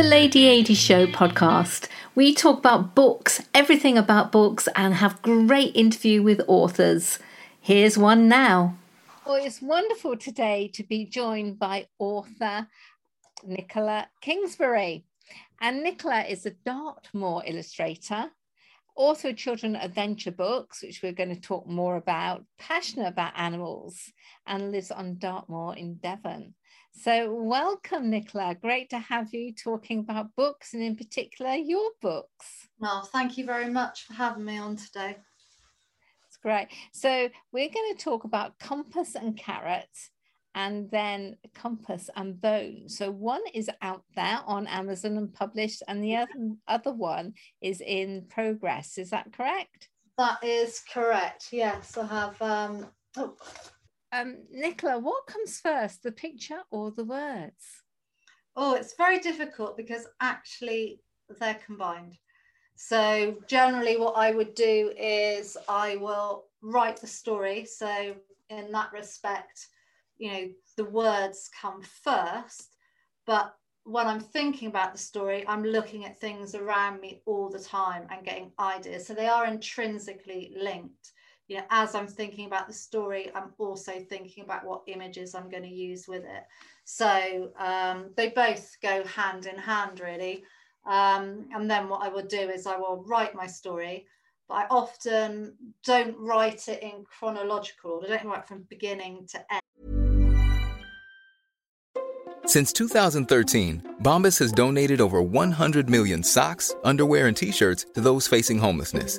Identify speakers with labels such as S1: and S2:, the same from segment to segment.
S1: the Lady 80 Show podcast. We talk about books, everything about books, and have great interview with authors. Here's one now. Well, it's wonderful today to be joined by author Nicola Kingsbury. And Nicola is a Dartmoor illustrator, author of children adventure books, which we're going to talk more about, passionate about animals, and lives on Dartmoor in Devon. So, welcome, Nicola. Great to have you talking about books and, in particular, your books.
S2: Well, thank you very much for having me on today.
S1: It's great. So, we're going to talk about compass and carrot and then compass and bone. So, one is out there on Amazon and published, and the other, other one is in progress. Is that correct?
S2: That is correct. Yes, I have. Um, oh
S1: um, Nicola, what comes first, the picture or the words?
S2: Oh, it's very difficult because actually they're combined. So generally what I would do is I will write the story. So in that respect, you know, the words come first, but when I'm thinking about the story, I'm looking at things around me all the time and getting ideas. So they are intrinsically linked you know, as I'm thinking about the story, I'm also thinking about what images I'm going to use with it. So um, they both go hand in hand, really. Um, and then what I will do is I will write my story, but I often don't write it in chronological order. I don't write from beginning to end.
S3: Since 2013, Bombas has donated over 100 million socks, underwear, and t-shirts to those facing homelessness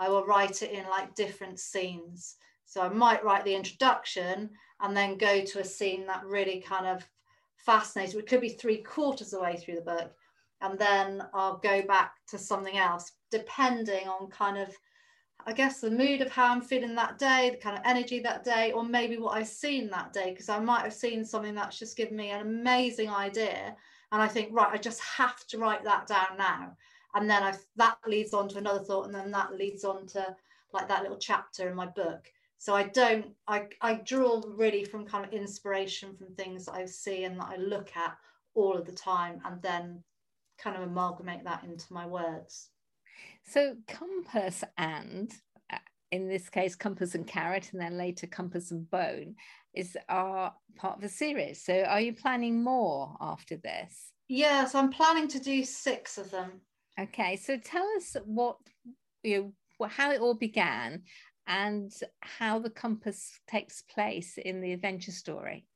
S2: I will write it in like different scenes. So I might write the introduction and then go to a scene that really kind of fascinates. It could be three quarters of the way through the book. And then I'll go back to something else, depending on kind of, I guess, the mood of how I'm feeling that day, the kind of energy that day, or maybe what I've seen that day, because I might have seen something that's just given me an amazing idea. And I think, right, I just have to write that down now and then I that leads on to another thought, and then that leads on to like that little chapter in my book. So I don't I I draw really from kind of inspiration from things that I see and that I look at all of the time, and then kind of amalgamate that into my words.
S1: So compass and uh, in this case compass and carrot and then later compass and bone is are part of the series so are you planning more after this
S2: yes i'm planning to do six of them
S1: Okay, so tell us what you know, how it all began and how the compass takes place in the adventure story.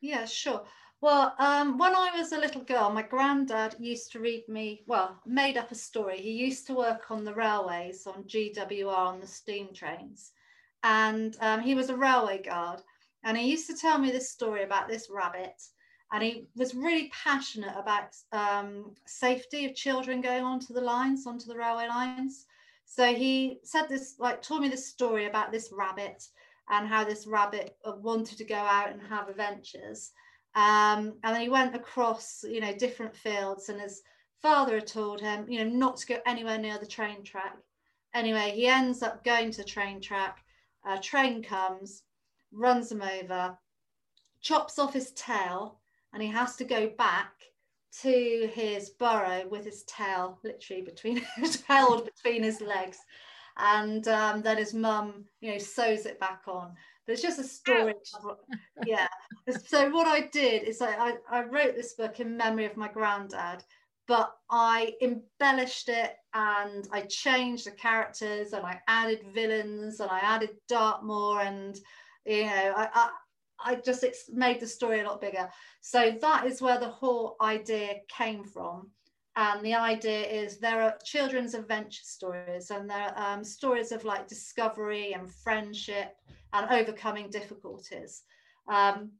S2: Yeah, sure. Well, um, when I was a little girl, my granddad used to read me, well, made up a story. He used to work on the railways, on GWR, on the steam trains. And um, he was a railway guard. And he used to tell me this story about this rabbit and he was really passionate about um, safety of children going onto the lines, onto the railway lines. So he said this, like, told me this story about this rabbit and how this rabbit uh, wanted to go out and have adventures. Um, and then he went across, you know, different fields, and his father had told him, you know, not to go anywhere near the train track. Anyway, he ends up going to the train track. A train comes, runs him over, chops off his tail, and he has to go back to his burrow with his tail literally between held between his legs. And um, then his mum you know sews it back on. But it's just a story yeah. So what i did is I, I, I wrote this book in memory of my granddad but I embellished it and I changed the characters and I added villains and I added Dartmoor and you know I, I, I just made the story a lot bigger. So that is where the whole idea came from. And the idea is there are children's adventure stories and there are um, stories of like discovery and friendship and overcoming difficulties. Um,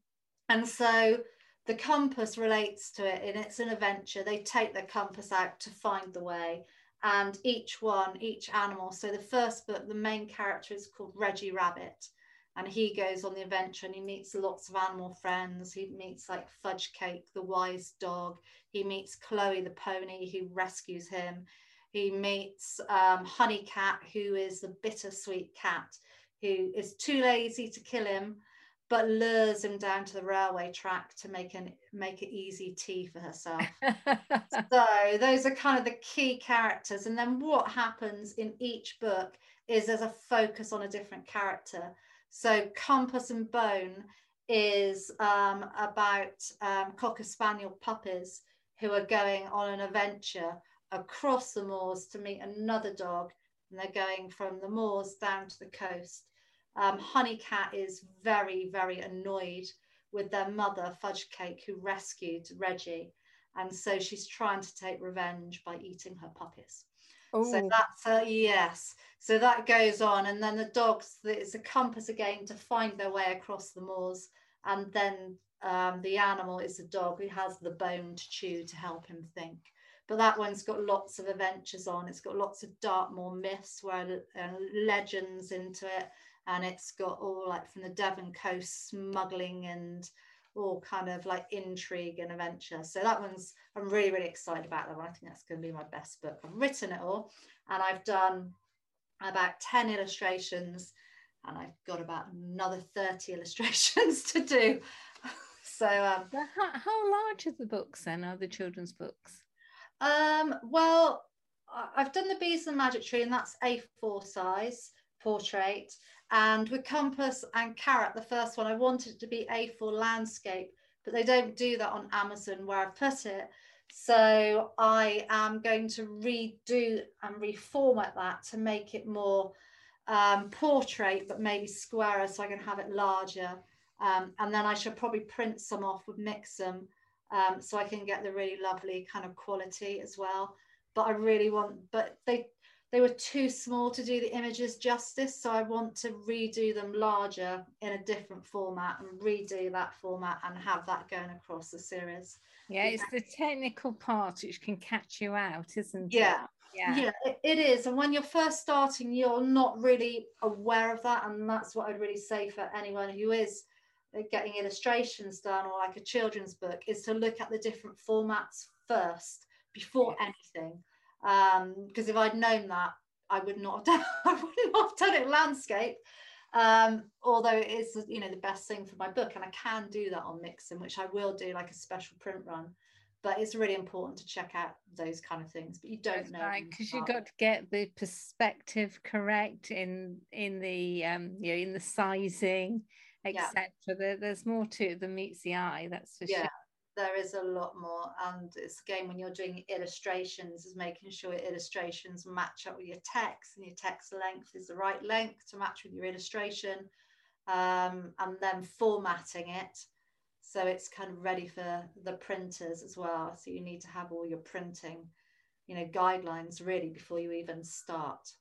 S2: and so the compass relates to it and it's an adventure they take their compass out to find the way and each one each animal so the first book the main character is called reggie rabbit and he goes on the adventure and he meets lots of animal friends he meets like fudge cake the wise dog he meets chloe the pony who rescues him he meets um, honey cat who is the bittersweet cat who is too lazy to kill him but lures him down to the railway track to make an make it easy tea for herself. so those are kind of the key characters, and then what happens in each book is there's a focus on a different character. So Compass and Bone is um, about um, cocker spaniel puppies who are going on an adventure across the moors to meet another dog, and they're going from the moors down to the coast um, Honeycat is very, very annoyed with their mother, Fudge Cake, who rescued Reggie. And so she's trying to take revenge by eating her puppies. Ooh. So that's a yes. So that goes on. And then the dogs, it's a compass again to find their way across the moors. And then um, the animal is the dog who has the bone to chew to help him think. But that one's got lots of adventures on. It's got lots of Dartmoor myths, where uh, legends into it and it's got all like from the Devon coast smuggling and all kind of like intrigue and adventure. So that one's I'm really really excited about that one. I think that's going to be my best book. I've written it all, and I've done about ten illustrations, and I've got about another thirty illustrations to do. so um,
S1: how, how large are the books then? Are the children's books?
S2: Um, well, I've done the Bees and the Magic Tree, and that's A4 size portrait. And with Compass and Carrot, the first one, I wanted it to be A4 landscape, but they don't do that on Amazon where I've put it. So I am going to redo and reformat that to make it more um, portrait, but maybe squarer so I can have it larger. Um, and then I should probably print some off with Mixam um, so I can get the really lovely kind of quality as well. But I really want, but they they were too small to do the images justice. So I want to redo them larger in a different format and redo that format and have that going across the series.
S1: Yeah, it's the technical part which can catch you out, isn't
S2: yeah. it? Yeah. Yeah, it, it is. And when you're first starting, you're not really aware of that. And that's what I'd really say for anyone who is uh, getting illustrations done or like a children's book is to look at the different formats first before yeah. anything because um, if I'd known that, I would not have done, I would not have done it landscape. Um, although it is, you know, the best thing for my book, and I can do that on Mixam, which I will do like a special print run. But it's really important to check out those kind of things. But you don't That's know
S1: right because you've got to get the perspective correct in in the um, you know in the sizing, etc. Yeah. There, there's more to it than meets the eye. That's for yeah. sure
S2: there is a lot more and it's again when you're doing illustrations is making sure your illustrations match up with your text and your text length is the right length to match with your illustration um, and then formatting it so it's kind of ready for the printers as well. So you need to have all your printing you know guidelines really before you even start.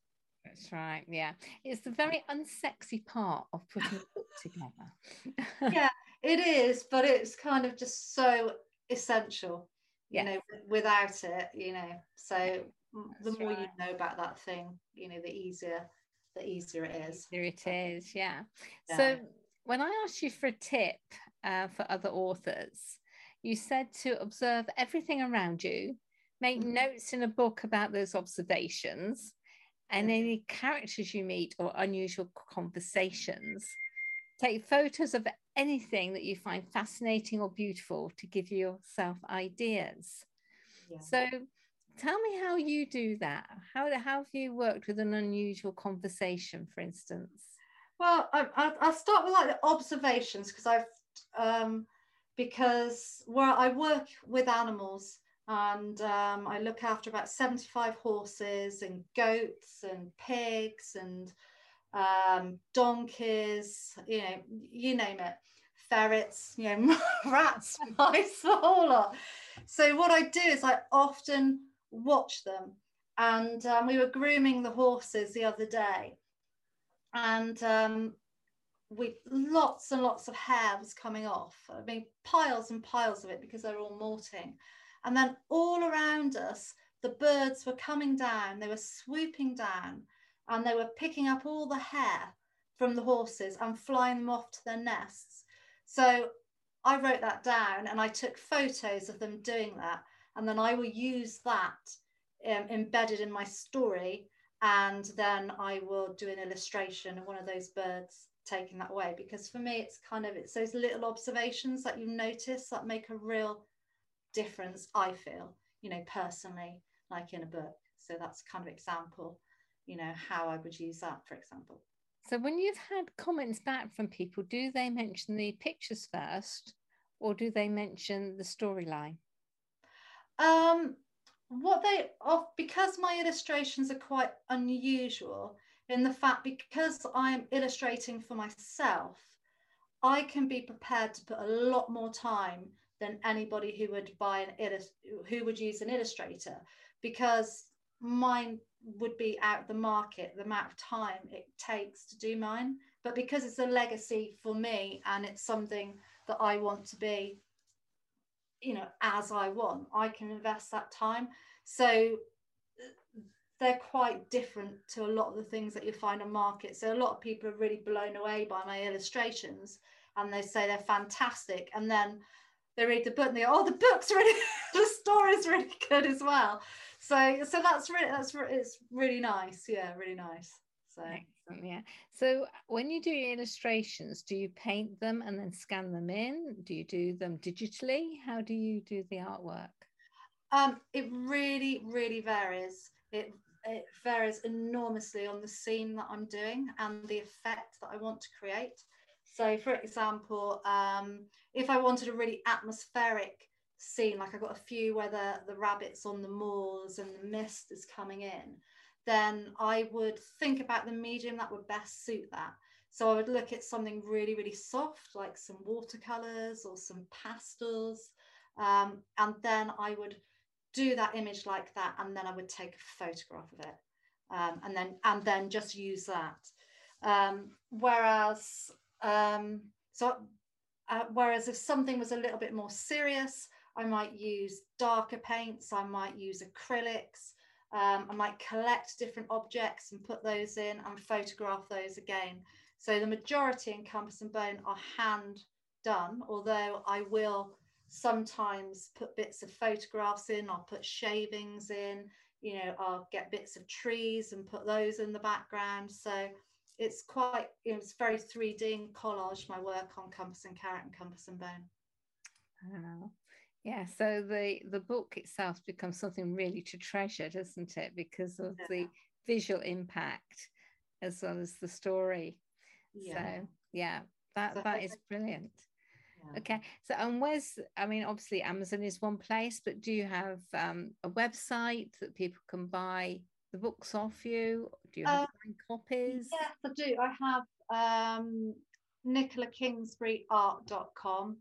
S1: That's right yeah. It's the very unsexy part of putting a book together.
S2: Yeah it is, but it's kind of just so essential, you know, without it, you know. So That's the more right. you know about that thing, you know, the easier the easier it is.
S1: There it is, yeah. yeah. So when I asked you for a tip uh, for other authors, you said to observe everything around you, make mm-hmm. notes in a book about those observations, and any characters you meet or unusual conversations. Take photos of anything that you find fascinating or beautiful to give yourself ideas. Yeah. So tell me how you do that. How, how have you worked with an unusual conversation, for instance?
S2: Well, I, will start with like the observations because I've um, because where I work with animals and um, I look after about 75 horses and goats and pigs and um, donkeys, you know, you name it, ferrets, you know, rats, mice, the whole lot. So what I do is I often watch them. And um, we were grooming the horses the other day, and um, we lots and lots of hair was coming off. I mean, piles and piles of it because they're all molting. And then all around us, the birds were coming down, they were swooping down, and they were picking up all the hair from the horses and flying them off to their nests. So I wrote that down and I took photos of them doing that. And then I will use that um, embedded in my story. And then I will do an illustration of one of those birds taking that away. Because for me, it's kind of, it's those little observations that you notice that make a real difference, I feel, you know, personally, like in a book. So that's kind of example, you know, how I would use that, for example.
S1: So when you've had comments back from people, do they mention the pictures first or do they mention the storyline?
S2: Um, what they of because my illustrations are quite unusual in the fact because I'm illustrating for myself, I can be prepared to put a lot more time than anybody who would buy an who would use an illustrator because mine would be out the market the amount of time it takes to do mine. But because it's a legacy for me and it's something that i want to be you know as i want i can invest that time. So they're quite different to a lot of the things that you find on market. So a lot of people are really blown away by my illustrations and they say they're fantastic. And then they read the book and they go, oh, the book's really, the story's really good as well. So, so that's really, that's it's really nice. Yeah, really nice. So.
S1: Excellent, yeah. So when you do your illustrations, do you paint them and then scan them in? Do you do them digitally? How do you do the artwork?
S2: Um, it really, really varies. It it varies enormously on the scene that I'm doing and the effect that I want to create. So, for example, um, if I wanted a really atmospheric scene, like I got a few where the, the rabbits on the moors and the mist is coming in, then I would think about the medium that would best suit that. So I would look at something really, really soft, like some watercolors or some pastels. Um, and then I would do that image like that. And then I would take a photograph of it. Um, and then and then just use that. Um, whereas um, so, uh, whereas if something was a little bit more serious, I might use darker paints, I might use acrylics, um, I might collect different objects and put those in and photograph those again. So the majority in Compass and Bone are hand done, although I will sometimes put bits of photographs in, I'll put shavings in, you know, I'll get bits of trees and put those in the background. So it's quite you know, it's very 3D and collage my work on Compass and Carrot and Compass and Bone.
S1: Yeah, so the the book itself becomes something really to treasure, doesn't it? Because of yeah. the visual impact as well as the story. Yeah. So yeah, that so that is brilliant. Yeah. Okay, so and where's I mean, obviously Amazon is one place, but do you have um, a website that people can buy the books off you? Do you have uh, copies?
S2: Yes, I do. I have um, nicolakingsburyart.com.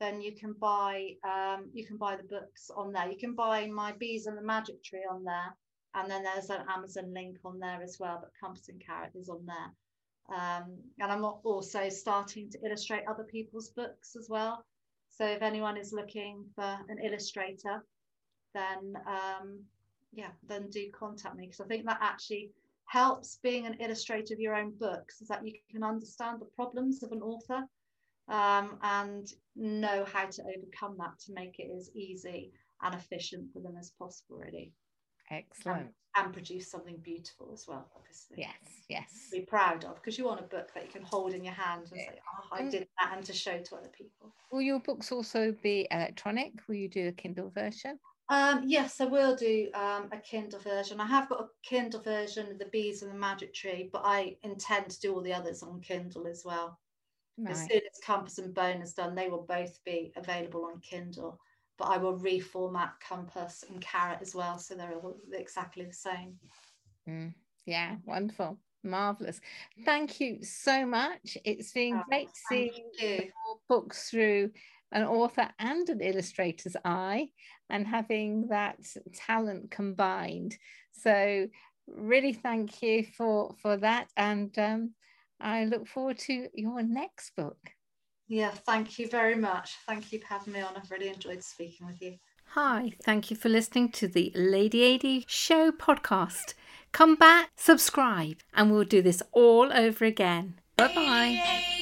S2: Then you can buy um, you can buy the books on there. You can buy my bees and the magic tree on there, and then there's an Amazon link on there as well. But Compass and Carrot is on there. Um, and I'm also starting to illustrate other people's books as well. So if anyone is looking for an illustrator, then um, yeah, then do contact me because I think that actually helps being an illustrator of your own books is that you can understand the problems of an author um, and know how to overcome that to make it as easy and efficient for them as possible, really.
S1: Excellent.
S2: And, and produce something beautiful as well, obviously.
S1: Yes, yes.
S2: Be proud of because you want a book that you can hold in your hand and say, oh, I did that, and to show to other people.
S1: Will your books also be electronic? Will you do a Kindle version?
S2: Um, yes, I will do um, a Kindle version. I have got a Kindle version of the Bees and the Magic Tree, but I intend to do all the others on Kindle as well. As soon as Compass and Bone is done, they will both be available on Kindle. but I will reformat Compass and Carrot as well, so they're all exactly the same.
S1: Mm, yeah, wonderful. Marvelous. Thank you so much. It's been oh, great to see books through an author and an illustrator's eye and having that talent combined. So really thank you for for that and um, I look forward to your next book.
S2: Yeah, thank you very much. Thank you for having me on. I've really enjoyed speaking with you.
S1: Hi, thank you for listening to the Lady AD Show podcast. Come back, subscribe, and we'll do this all over again. Bye bye.